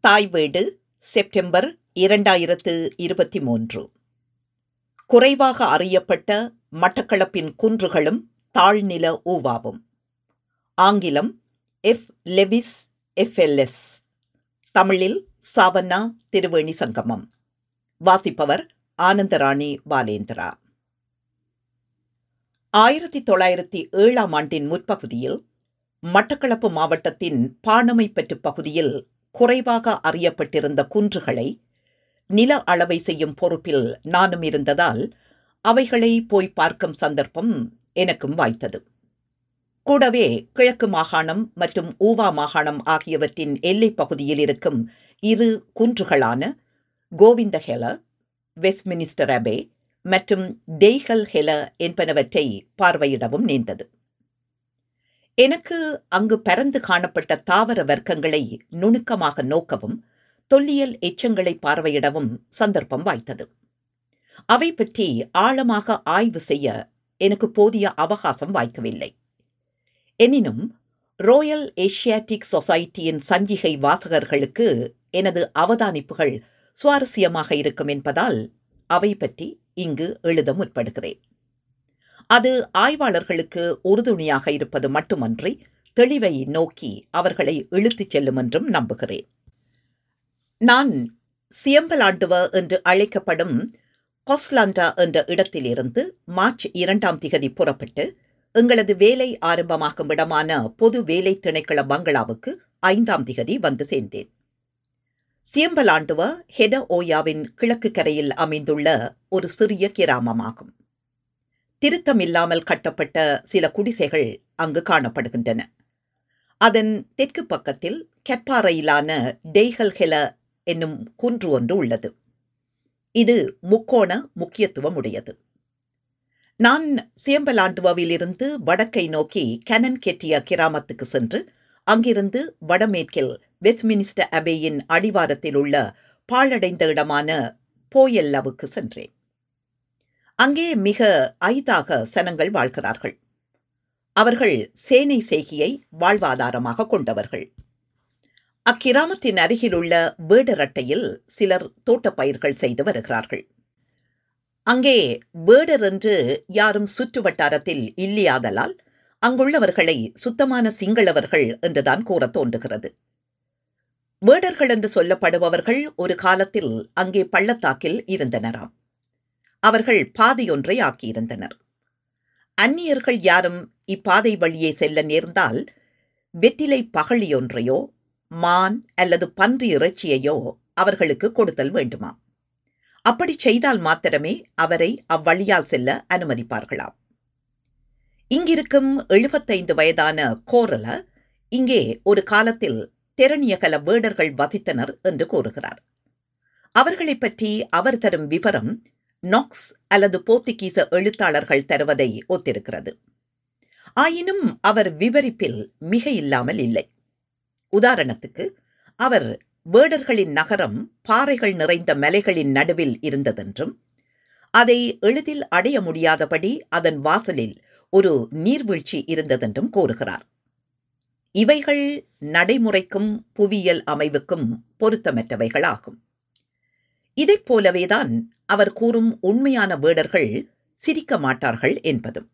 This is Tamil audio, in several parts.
தாய் வீடு செப்டம்பர் இரண்டாயிரத்து இருபத்தி மூன்று. குறைவாக அறியப்பட்ட மட்டக்களப்பின் குன்றுகளும் தாழ்நில ஊவாவும். ஆங்கிலம் எஃப் லெவிஸ் எஃப்எல்எஸ் தமிழில் சாவண்ணா திருவேணி சங்கமம். வாசிப்பவர் ஆனந்தராணி பாலேந்திரா. ஆயிரத்தி தொள்ளாயிரத்தி ஏழாம் ஆண்டின் முற்பகுதியில் மட்டக்களப்பு மாவட்டத்தின் பாணமைப்பற்று பகுதியில் குறைவாக அறியப்பட்டிருந்த குன்றுகளை நில அளவை செய்யும் பொறுப்பில் நானும் இருந்ததால் அவைகளை போய் பார்க்கும் சந்தர்ப்பம் எனக்கும் வாய்த்தது. கூடவே கிழக்கு மாகாணம் மற்றும் ஊவா மாகாணம் ஆகியவற்றின் எல்லைப் பகுதியில் இருக்கும் இரு குன்றுகளான கோவிந்த ஹெல வெஸ்ட்மினிஸ்டர் அபே மற்றும் டெய்கல் ஹெல என்பனவற்றை பார்வையிடவும் நேர்ந்தது. எனக்கு அங்கு பரந்து காணப்பட்ட தாவர வர்க்கங்களை நுணுக்கமாக நோக்கவும் தொல்லியல் எச்சங்களை பார்வையிடவும் சந்தர்ப்பம் வாய்த்தது. அவை பற்றி ஆழமாக ஆய்வு செய்ய எனக்கு போதிய அவகாசம் வாய்க்கவில்லை. எனினும் ரோயல் ஏஷியாட்டிக் சொசைட்டியின் சஞ்சிகை வாசகர்களுக்கு எனது அவதானிப்புகள் சுவாரஸ்யமாக இருக்கும் என்பதால் அவை பற்றி இங்கு எழுத முற்படுகிறேன். அது ஆய்வாளர்களுக்கு உறுதுணையாக இருப்பது மட்டுமன்றி தெளிவை நோக்கி அவர்களை இழுத்துச் செல்லும் என்றும் நம்புகிறேன். நான் சியம்பலாண்டுவ என்று அழைக்கப்படும் கொஸ்லாண்டா என்ற இடத்திலிருந்து மார்ச் இரண்டாம் திகதி புறப்பட்டு எங்களது வேலை ஆரம்பமாகும் இடமான பொது வேலை திணைக்கள பங்களாவுக்கு ஐந்தாம் திகதி வந்து சேர்ந்தேன். சியம்பலாண்டுவ ஹெட ஓயாவின் கிழக்கு கரையில் அமைந்துள்ள ஒரு சிறிய கிராமமாகும். திருத்தமில்லாமல் கட்டப்பட்ட சில குடிசைகள் அங்கு காணப்படுகின்றன. அதன் தெற்கு பக்கத்தில் கற்பாறையிலான டெய்கல்ஹெல என்னும் குன்று ஒன்று உள்ளது. இது முக்கோண முக்கியத்துவம் உடையது நான் சேம்பலாண்டுவாவிலிருந்து வடக்கை நோக்கி கனன் கெட்டிய கிராமத்துக்கு சென்று அங்கிருந்து வடமேற்கில் வெஸ்ட்மினிஸ்டர் அபேயின் அடிவாரத்தில் உள்ள பாழடைந்த இடமான போயல்லவுக்கு சென்றேன். அங்கே மிக ஐதாக சனங்கள் வாழ்கிறார்கள். அவர்கள் சேனை செய்கியை வாழ்வாதாரமாக கொண்டவர்கள். அக்கிராமத்தின் அருகிலுள்ள வேடரட்டையில் சிலர் தோட்டப்பயிர்கள் செய்து வருகிறார்கள். அங்கே வேடர் என்று யாரும் சுற்று வட்டாரத்தில் இல்லையாதலால் அங்குள்ளவர்களை சுத்தமான சிங்களவர்கள் என்றுதான் கூற தோன்றுகிறது. வேடர்கள் என்று சொல்லப்படுபவர்கள் ஒரு காலத்தில் அங்கே பள்ளத்தாக்கில் இருந்தனராம். அவர்கள் பாதையொன்றை ஆக்கியிருந்தனர். அந்நியர்கள் யாரும் இப்பாதை வழியே செல்ல நேர்ந்தால் வெற்றிலை பகழியொன்றையோ மான் அல்லது பன்றி இறைச்சியையோ அவர்களுக்கு கொடுத்தல் வேண்டுமாம். அப்படி செய்தால் மாத்திரமே அவரை அவ்வழியால் செல்ல அனுமதிப்பார்களாம். இங்கிருக்கும் எழுபத்தைந்து வயதான கோரல இங்கே ஒரு காலத்தில் தெரணியகல வேடர்கள் வசித்தனர் என்று கூறுகிறார். அவர்களை பற்றி அவர் தரும் விவரம் நாக்ஸ் அல்லது போர்த்துகீச எழுத்தாளர்கள் தருவதை ஒத்திருக்கிறது. ஆயினும் அவர் விவரிப்பில் மிக இல்லாமல் இல்லை. உதாரணத்துக்கு அவர் வேடர்களின் நகரம் பாறைகள் நிறைந்த மலைகளின் நடுவில் இருந்ததென்றும் அதை எளிதில் அடைய முடியாதபடி அதன் வாசலில் ஒரு நீர்வீழ்ச்சி இருந்ததென்றும் கூறுகிறார். இவைகள் நடைமுறைக்கும் புவியியல் அமைவுக்கும் பொருத்தமற்றவைகளாகும். இதைப் போலவேதான் அவர் கூறும் உண்மையான வேடர்கள் சிரிக்க மாட்டார்கள் என்பதும்.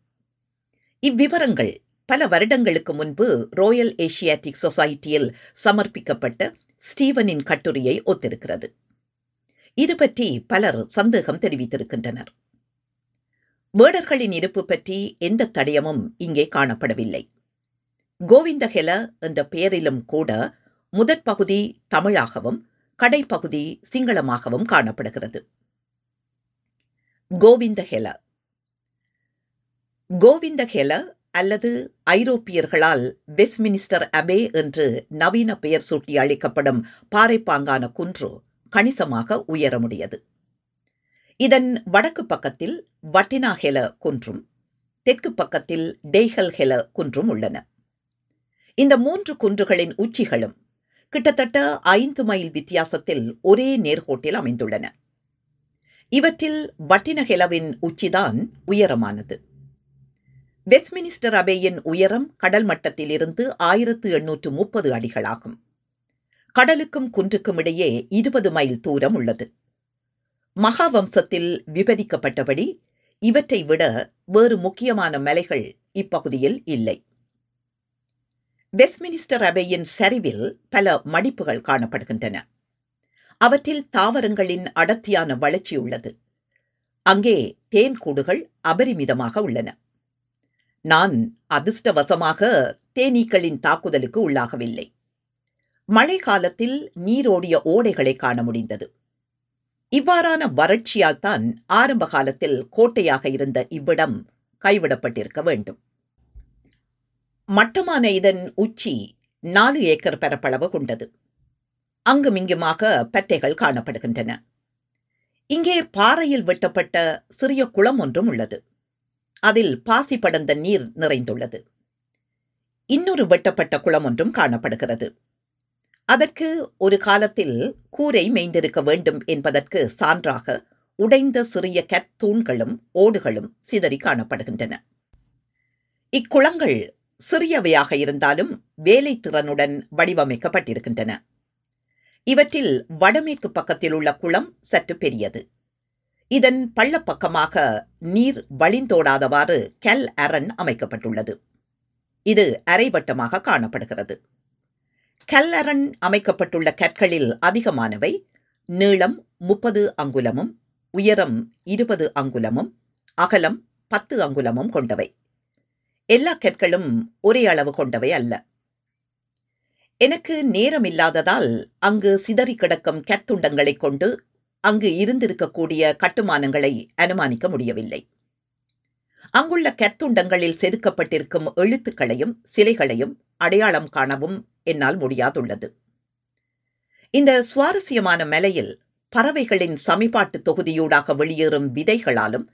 இவ்விவரங்கள் பல வருடங்களுக்கு முன்பு ரோயல் ஏஷியாட்டிக் சொசைட்டியில் சமர்ப்பிக்கப்பட்ட ஸ்டீவனின் கட்டுரையை ஒத்திருக்கிறது. இது பற்றி பலர் சந்தேகம் தெரிவித்திருக்கின்றனர். வேடர்களின் இருப்பு பற்றி எந்த தடயமும் இங்கே காணப்படவில்லை. கோவிந்தஹெல என்ற பெயரிலும் கூட முதற் பகுதி தமிழாகவும் கடைப்பகுதி சிங்களமாகவும் காணப்படுகிறது. கோவிந்தஹெல கோவிந்தஹெல அல்லது ஐரோப்பியர்களால் வெஸ்ட்மினிஸ்டர் அபே என்று நவீன பெயர் சூட்டி அளிக்கப்படும் பாறைப்பாங்கான குன்று கணிசமாக உயரமுடையது இதன் வடக்கு பக்கத்தில் வட்டினா ஹெல குன்றும் தெற்கு பக்கத்தில் டெய்கல் ஹெல குன்றும் உள்ளன. இந்த மூன்று குன்றுகளின் உச்சிகளும் கிட்டத்தட்ட ஐந்து மைல் வித்தியாசத்தில் ஒரே நேர்கோட்டில் அமைந்துள்ளன. இவற்றில் வட்டினஹெலவின் உச்சிதான் உயரமானது. வெஸ்ட்மினிஸ்டர் அபேயின் உயரம் கடல் மட்டத்திலிருந்து ஆயிரத்து எண்ணூற்று முப்பது அடிகளாகும். கடலுக்கும் குன்றுக்கும் இடையே இருபது மைல் தூரம் உள்ளது. மகாவம்சத்தில் விபரிக்கப்பட்டபடி இவற்றை விட வேறு முக்கியமான மலைகள் இப்பகுதியில் இல்லை. வெஸ்ட்மினிஸ்டர் அபேயின் சரிவில் பல மடிப்புகள் காணப்படுகின்றன. அவற்றில் தாவரங்களின் அடர்த்தியான வளர்ச்சி உள்ளது. அங்கே தேன் கூடுகள் அபரிமிதமாக உள்ளன. நான் அதிர்ஷ்டவசமாக தேனீக்களின் தாக்குதலுக்கு உள்ளாகவில்லை. மழை காலத்தில் நீரோடிய ஓடைகளை காண முடிந்தது. இவ்வாறான வறட்சியால் தான் ஆரம்ப காலத்தில் கோட்டையாக இருந்த இவ்விடம் கைவிடப்பட்டிருக்க வேண்டும். மட்டமான இதன் உச்சி நாலு ஏக்கர் பரப்பளவு கொண்டது. அங்குமிங்குமாக பற்றைகள் காணப்படுகின்றன. இங்கே பாறையில் வெட்டப்பட்ட சிறிய குளம் ஒன்றும் உள்ளது. அதில் பாசி படர்ந்த நீர் நிறைந்துள்ளது. இன்னொரு வெட்டப்பட்ட குளம் ஒன்றும் காணப்படுகிறது. அதற்கு ஒரு காலத்தில் கூரை மேய்ந்திருக்க வேண்டும் என்பதற்கு சான்றாக உடைந்த சிறிய கற்தூண்களும் ஓடுகளும் சிதறி காணப்படுகின்றன. இக்குளங்கள் சிறியவையாக இருந்தாலும் வேலை திறனுடன் வடிவமைக்கப்பட்டிருக்கின்றன. இவற்றில் வடமேற்கு பக்கத்தில் உள்ள குளம் சற்று பெரியது. இதன் பள்ளப்பக்கமாக நீர் வழிந்தோடாதவாறு கல் அரண் அமைக்கப்பட்டுள்ளது. இது அரைவட்டமாக காணப்படுகிறது. கல் அரண் அமைக்கப்பட்டுள்ள கற்களில் அதிகமானவை நீளம் முப்பது அங்குலமும் உயரம் இருபது அங்குலமும் அகலம் பத்து அங்குலமும் கொண்டவை. எல்லா கற்களும் ஒரே அளவு கொண்டவை அல்ல. எனக்கு நேரம் இல்லாததால் அங்கு சிதறி கிடக்கும் கற்துண்டங்களைக் கொண்டு அங்கு இருந்திருக்கக்கூடிய கட்டுமானங்களை அனுமானிக்க முடியவில்லை. அங்குள்ள கற்துண்டங்களில் செதுக்கப்பட்டிருக்கும் எழுத்துக்களையும் சிலைகளையும் அடையாளம் காணவும் என்னால் முடியாதுள்ளது. இந்த சுவாரஸ்யமான மலையில் பறவைகளின் சமிபாட்டு தொகுதியூடாக வெளியேறும் விதைகளாலும்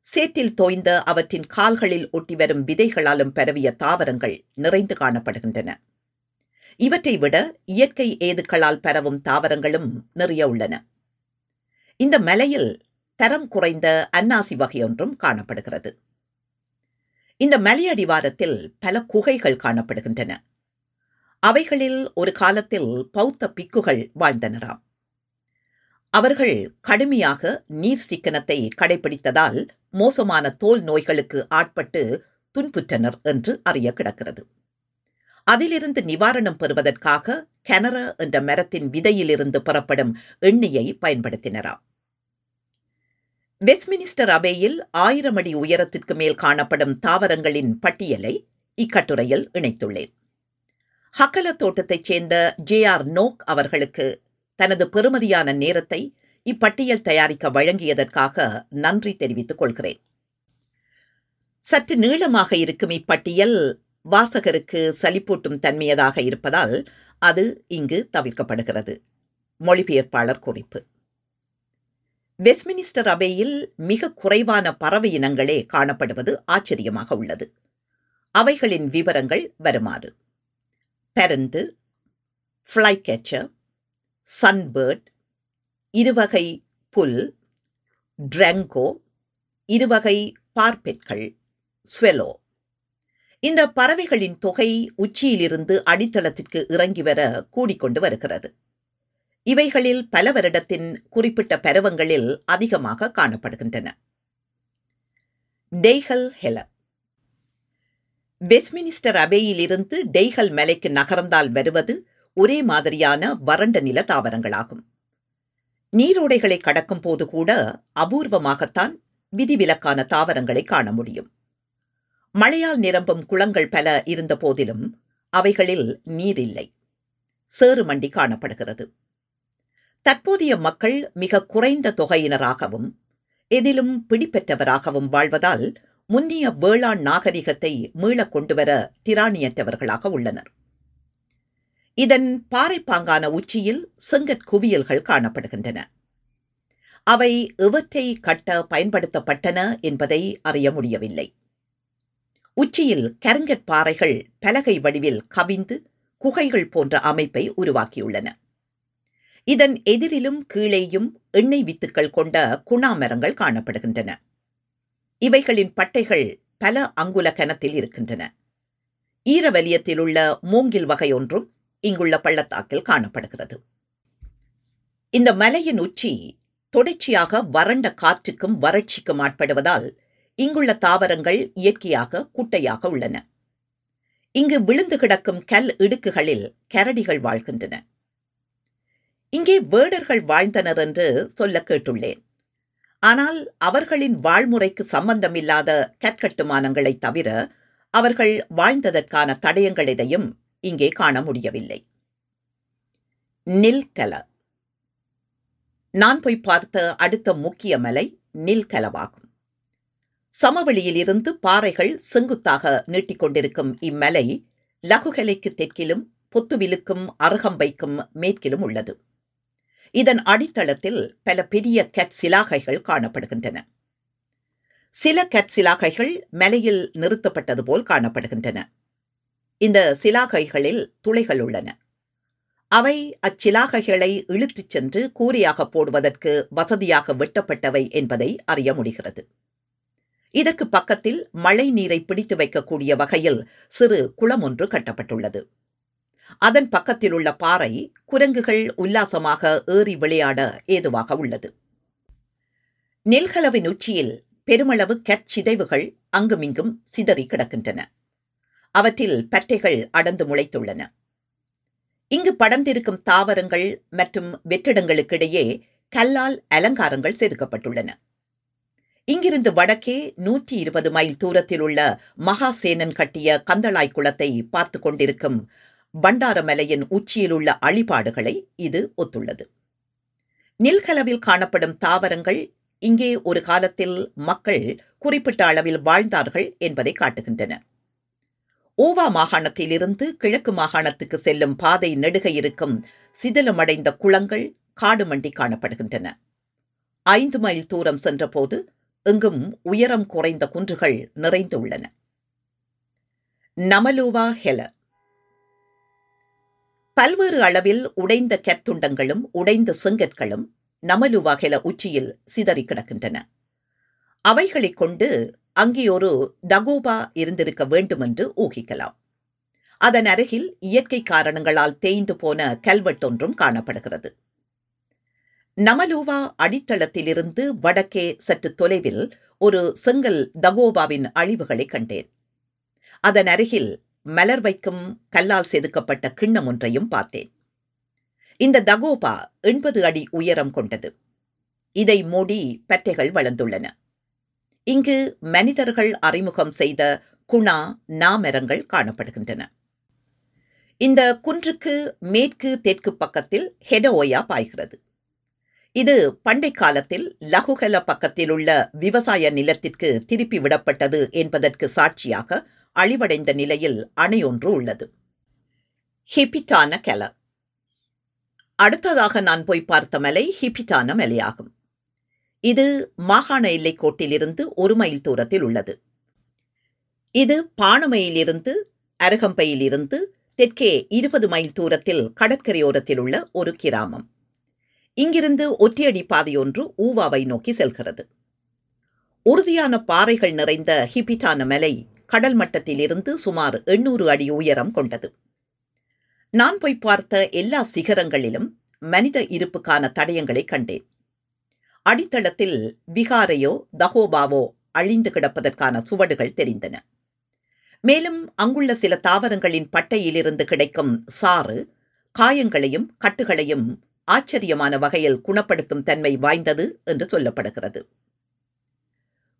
சேற்றில் தோய்ந்த அவற்றின் கால்களில் ஒட்டி வரும் விதைகளாலும் பரவிய தாவரங்கள் நிறைந்து காணப்படுகின்றன. இவற்றை விட இயற்கை ஏதுக்களால் பரவும் தாவரங்களும் நிறைய உள்ளன. இந்த மலையில் தரம் குறைந்த அன்னாசி வகையொன்றும் காணப்படுகிறது. இந்த மலையடிவாரத்தில் பல குகைகள் காணப்படுகின்றன. அவைகளில் ஒரு காலத்தில் பௌத்த பிக்குகள் வாழ்ந்தனராம். அவர்கள் கடுமையாக நீர் சிக்கனத்தை கடைபிடித்ததால் மோசமான தோல் நோய்களுக்கு ஆட்பட்டு துன்புற்றனர் என்று அறிய கிடக்கிறது. அதிலிருந்து நிவாரணம் பெறுவதற்காக கெனர என்ற மரத்தின் விதையிலிருந்து புறப்படும் எண்ணெயை பயன்படுத்தினராம். வெஸ்ட்மினிஸ்டர் அபேயில் ஆயிரம் அடி உயரத்திற்கு மேல் காணப்படும் தாவரங்களின் பட்டியலை இக்கட்டுரையில் இணைத்துள்ளேன். ஹக்கல தோட்டத்தைச் சேர்ந்த ஜே ஆர் நோக் அவர்களுக்கு தனது பெறுமதியான நேரத்தை இப்பட்டியல் தயாரிக்க வழங்கியதற்காக நன்றி தெரிவித்துக் கொள்கிறேன். சற்று நீளமாக இருக்கும் இப்பட்டியல் வாசகருக்கு சலிப்பூட்டும் தன்மையதாக இருப்பதால் அது இங்கு தவிர்க்கப்படுகிறது. மொழிபெயர்ப்பாளர் குறிப்பு. வெஸ்ட்மினிஸ்டர் அபேயில் மிக குறைவான பறவை இனங்களே காணப்படுவது ஆச்சரியமாக உள்ளது. அவைகளின் விவரங்கள் வருமாறு. பருந்து ஃப்ளை கேச்சர் சன்பேர்ட் இருவகை புல் ட்ரெங்கோ இருவகை பார்பெட்கள் ஸ்வெலோ இந்த பறவைகளின் தொகை உச்சியிலிருந்து அடித்தளத்திற்கு இறங்கி வர கூடிக்கொண்டு வருகிறது. இவைகளில் பல வருடத்தின் குறிப்பிட்ட பருவங்களில் அதிகமாக காணப்படுகின்றன. டெய்ஹல் ஹெல. வெஸ்ட்மினிஸ்டர் அபேயிலிருந்து டெய்ஹல் மலைக்கு நகர்ந்தால் வருவது ஒரே மாதிரியான வறண்ட நில தாவரங்களாகும். நீரோடைகளை கடக்கும் போது கூட அபூர்வமாகத்தான் விதிவிலக்கான தாவரங்களை காண முடியும். மழையால் நிரம்பும் குளங்கள் பல இருந்த போதிலும் அவைகளில் நீரில்லை. சேறுமண்டி சேறு மண்டி காணப்படுகிறது. தற்போதைய மக்கள் மிக குறைந்த தொகையினராகவும் எதிலும் பிடிப்பெற்றவராகவும் வாழ்வதால் முன்னிய வேளாண் நாகரிகத்தை மீளக் கொண்டுவர திராணியற்றவர்களாக உள்ளனர். இதன் பாறைப்பாங்கான உச்சியில் செங்கற் குவியல்கள் காணப்படுகின்றன. அவை எவற்றை கட்ட பயன்படுத்தப்பட்டன என்பதை அறிய முடியவில்லை. உச்சியில் கருங்கற் பாறைகள் பலகை வடிவில் கவிந்து குகைகள் போன்ற அமைப்பை உருவாக்கியுள்ளன. இதன் எதிரிலும் கீழேயும் எண்ணெய் வித்துக்கள் கொண்ட குணா மரங்கள் காணப்படுகின்றன. இவைகளின் பட்டைகள் பல அங்குல கனத்தில் இருக்கின்றன. ஈரவலியத்தில் உள்ள மூங்கில் வகை ஒன்றும் இங்குள்ள பள்ளத்தாக்கில் காணப்படுகிறது. இந்த மலையின் உச்சி தொடர்ச்சியாக வறண்ட காற்றுக்கும் வறட்சிக்கும் ஆட்படுவதால் இங்குள்ள தாவரங்கள் இயற்கையாக குட்டையாக உள்ளன. இங்கு விழுந்து கிடக்கும் கல் இடுக்குகளில் கரடிகள் வாழ்கின்றன. இங்கே வேடர்கள் வாழ்ந்தனர் என்று சொல்ல கேட்டுள்ளேன். ஆனால் அவர்களின் வாழ்முறைக்கு சம்பந்தமில்லாத கற்கட்டுமானங்களை தவிர அவர்கள் வாழ்ந்ததற்கான தடயங்கள் எதையும் இங்கே காண முடியவில்லை. நில்கல. நான் போய் பார்த்த அடுத்த முக்கிய மலை நில்கலவாகும். சமவெளியிலிருந்து பாறைகள் செங்குத்தாக நீட்டிக்கொண்டிருக்கும் இம்மலை லகுகலைக்கு தெற்கிலும் பொத்துவிலுக்கும் அருகம்பைக்கும் மேற்கிலும் உள்ளது. இதன் அடித்தளத்தில் பல பெரிய கட் சிலாகைகள் காணப்படுகின்றன. சில கட் சிலாகைகள் மலையில் நிறுத்தப்பட்டது போல் காணப்படுகின்றன. இந்த சிலாகைகளில் துளைகள் உள்ளன. அவை அச்சிலாகைகளை இழுத்துச் சென்று கூரையாக போடுவதற்கு வசதியாக வெட்டப்பட்டவை என்பதை அறிய முடிகிறது. இதற்கு பக்கத்தில் மழை நீரை பிடித்து வைக்கக்கூடிய வகையில் சிறு குளம் ஒன்று கட்டப்பட்டுள்ளது. அதன் பக்கத்தில் உள்ள பாறை குரங்குகள் உல்லாசமாக ஏறி விளையாட ஏதுவாக உள்ளது. நெல்கலவின் உச்சியில் பெருமளவு கற்சிதைவுகள் அங்குமிங்கும் சிதறி கிடக்கின்றன. அவற்றில் பற்றைகள் அடர்ந்து முளைத்துள்ளன. இங்கு படர்ந்திருக்கும் தாவரங்கள் மற்றும் வெற்றிடங்களுக்கிடையே கல்லால் அலங்காரங்கள் செதுக்கப்பட்டுள்ளன. இங்கிருந்து வடக்கே நூற்றி இருபது மைல் தூரத்தில் உள்ள மகாசேனன் கட்டிய கந்தளாய் குளத்தை பார்த்து கொண்டிருக்கும் பண்டாரமலையின் உச்சியில் உள்ள அழிபாடுகளை இது ஒத்துள்ளது. நில்கலவில் காணப்படும் தாவரங்கள் இங்கே ஒரு காலத்தில் மக்கள் குறிப்பிட்ட அளவில் வாழ்ந்தார்கள் என்பதை காட்டுகின்றன. ஓவா மாகாணத்திலிருந்து கிழக்கு மாகாணத்துக்கு செல்லும் பாதை நெடுக இருக்கும் சிதிலமடைந்த குளங்கள் காடு மண்டி காணப்படுகின்றன. ஐந்து மைல் தூரம் சென்றபோது எங்கும் உயரம் குறைந்த குன்றுகள் நிறைந்துள்ளன. நமலுவா ஹெல. பல்வேறு அளவில் உடைந்த கற்துண்டங்களும் உடைந்த செங்கற்களும் நமலுவா ஹெல உச்சியில் சிதறி கிடக்கின்றன. அவைகளைக் கொண்டு அங்கே ஒரு டகோபா இருந்திருக்க வேண்டும் என்று ஊகிக்கலாம். அதன் அருகில் இயற்கை காரணங்களால் தேய்ந்து போன கல்வெட்டொன்றும் காணப்படுகிறது. நமலோவா அடித்தளத்திலிருந்து வடக்கே சற்று தொலைவில் ஒரு செங்கல் தகோபாவின் அழிவுகளை கண்டேன். அதன் அருகில் மலர் வைக்கும் கல்லால் செதுக்கப்பட்ட கிண்ணம் ஒன்றையும் பார்த்தேன். இந்த தகோபா எண்பது அடி உயரம் கொண்டது. இதை மூடி பற்றைகள் வளர்ந்துள்ளன. இங்கு மனிதர்கள் அறிமுகம் செய்த குணா நாமரங்கள் காணப்படுகின்றன. இந்த குன்றுக்கு மேற்கு தெற்கு பக்கத்தில் ஹெடோயா பாய்கிறது. இது பண்டை காலத்தில் லகுகல பக்கத்தில் உள்ள விவசாய நிலத்திற்கு திருப்பி விடப்பட்டது என்பதற்கு சாட்சியாக அழிவடைந்த நிலையில் அணை ஒன்று உள்ளது. ஹிபிட்டான கெல. அடுத்ததாக நான் போய் பார்த்த மலை ஹிபிட்டான மலையாகும். இது மாகாண எல்லைக்கோட்டிலிருந்து ஒரு மைல் தூரத்தில் உள்ளது. இது பாணமையிலிருந்து அரகம்பையிலிருந்து தெற்கே இருபது மைல் தூரத்தில் கடற்கரையோரத்தில் உள்ள ஒரு கிராமம். இங்கிருந்து ஒற்றையடி பாதையொன்று ஊவாவை நோக்கி செல்கிறது. உறுதியான பாறைகள் நிறைந்த ஹிபிட்டான மலை கடல் மட்டத்திலிருந்து சுமார் எண்ணூறு அடி உயரம் கொண்டது. நான் போய் பார்த்த எல்லா சிகரங்களிலும் மனித இருப்புக்கான தடயங்களை கண்டேன். அடித்தளத்தில் விகாரையோ தகோபாவோ அழிந்து கிடப்பதற்கான சுவடுகள் தெரிந்தன. மேலும் அங்குள்ள சில தாவரங்களின் பட்டையிலிருந்து கிடைக்கும் சாறு காயங்களையும் கட்டுகளையும் ஆச்சரியமான வகையில் குணப்படுத்தும் தன்மை வாய்ந்தது என்று சொல்லப்படுகிறது.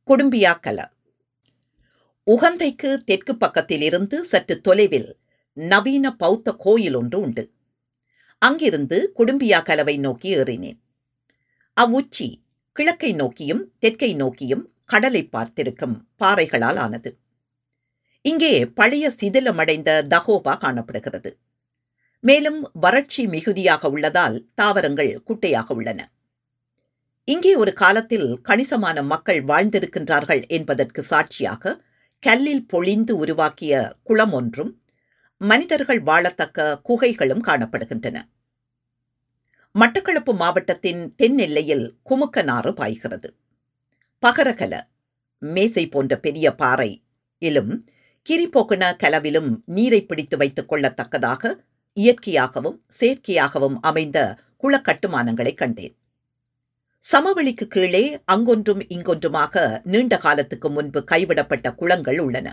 குடும்பியாக்கல உகந்தைக்கு தெற்கு பக்கத்திலிருந்து சற்று தொலைவில் நவீன பௌத்த கோயில் ஒன்று உண்டு. அங்கிருந்து குடும்பியா கலவை நோக்கி ஏறினேன். அவ்வுச்சி கிழக்கை நோக்கியும் தெற்கை நோக்கியும் கடலை பார்த்திருக்கும் பாறைகளால் ஆனது. இங்கே பழைய சிதிலமடைந்த தகோபா காணப்படுகிறது. மேலும் வறட்சி மிகுதியாக உள்ளதால் தாவரங்கள் குட்டையாக உள்ளன. இங்கே ஒரு காலத்தில் கணிசமான மக்கள் வாழ்ந்திருக்கின்றார்கள் என்பதற்கு சாட்சியாக கல்லில் பொழிந்து உருவாக்கிய குளம் ஒன்றும் மனிதர்கள் வாழத்தக்க குகைகளும் காணப்படுகின்றன. மட்டக்களப்பு மாவட்டத்தின் தென் எல்லையில் குமுக்கனாறு பாய்கிறது. பகரகல மேசை போன்ற பெரிய பாறை இலும் கிரிபோக்கன கலவிலும் நீரை பிடித்து வைத்துக் கொள்ளத்தக்கதாக இயற்கையாகவும் செயற்கையாகவும் அமைந்த குளக்கட்டுமானங்களை கண்டேன். சமவெளிக்கு கீழே அங்கொன்றும் இங்கொன்றுமாக நீண்ட காலத்துக்கு முன்பு கைவிடப்பட்ட குளங்கள் உள்ளன.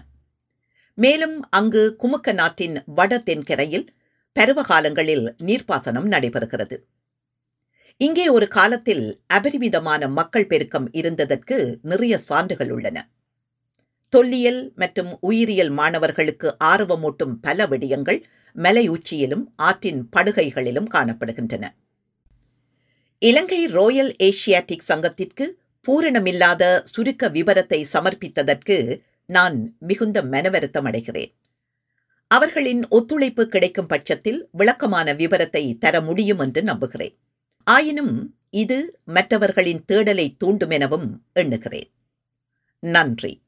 மேலும் அங்கு குமுக்க நாட்டின் வட தென்கரையில் பருவகாலங்களில் நீர்ப்பாசனம் நடைபெறுகிறது. இங்கே ஒரு காலத்தில் அபரிமிதமான மக்கள் பெருக்கம் இருந்ததற்கு நிறைய சான்றுகள் உள்ளன. தொல்லியல் மற்றும் உயிரியல் மாணவர்களுக்கு ஆர்வமூட்டும் பல விடயங்கள் மலை உச்சியிலும் ஆற்றின் படுகைகளிலும் காணப்படுகின்றன. இலங்கை ரோயல் ஏசியாட்டிக் சங்கத்திற்கு பூரணமில்லாத சுருக்க விவரத்தை சமர்ப்பித்ததற்கு நான் மிகுந்த மனவருத்தம் அடைகிறேன். அவர்களின் ஒத்துழைப்பு கிடைக்கும் பட்சத்தில் விளக்கமான விவரத்தை தர முடியும் என்று நம்புகிறேன். ஆயினும் இது மற்றவர்களின் தேடலை தூண்டும் எனவும் எண்ணுகிறேன். நன்றி.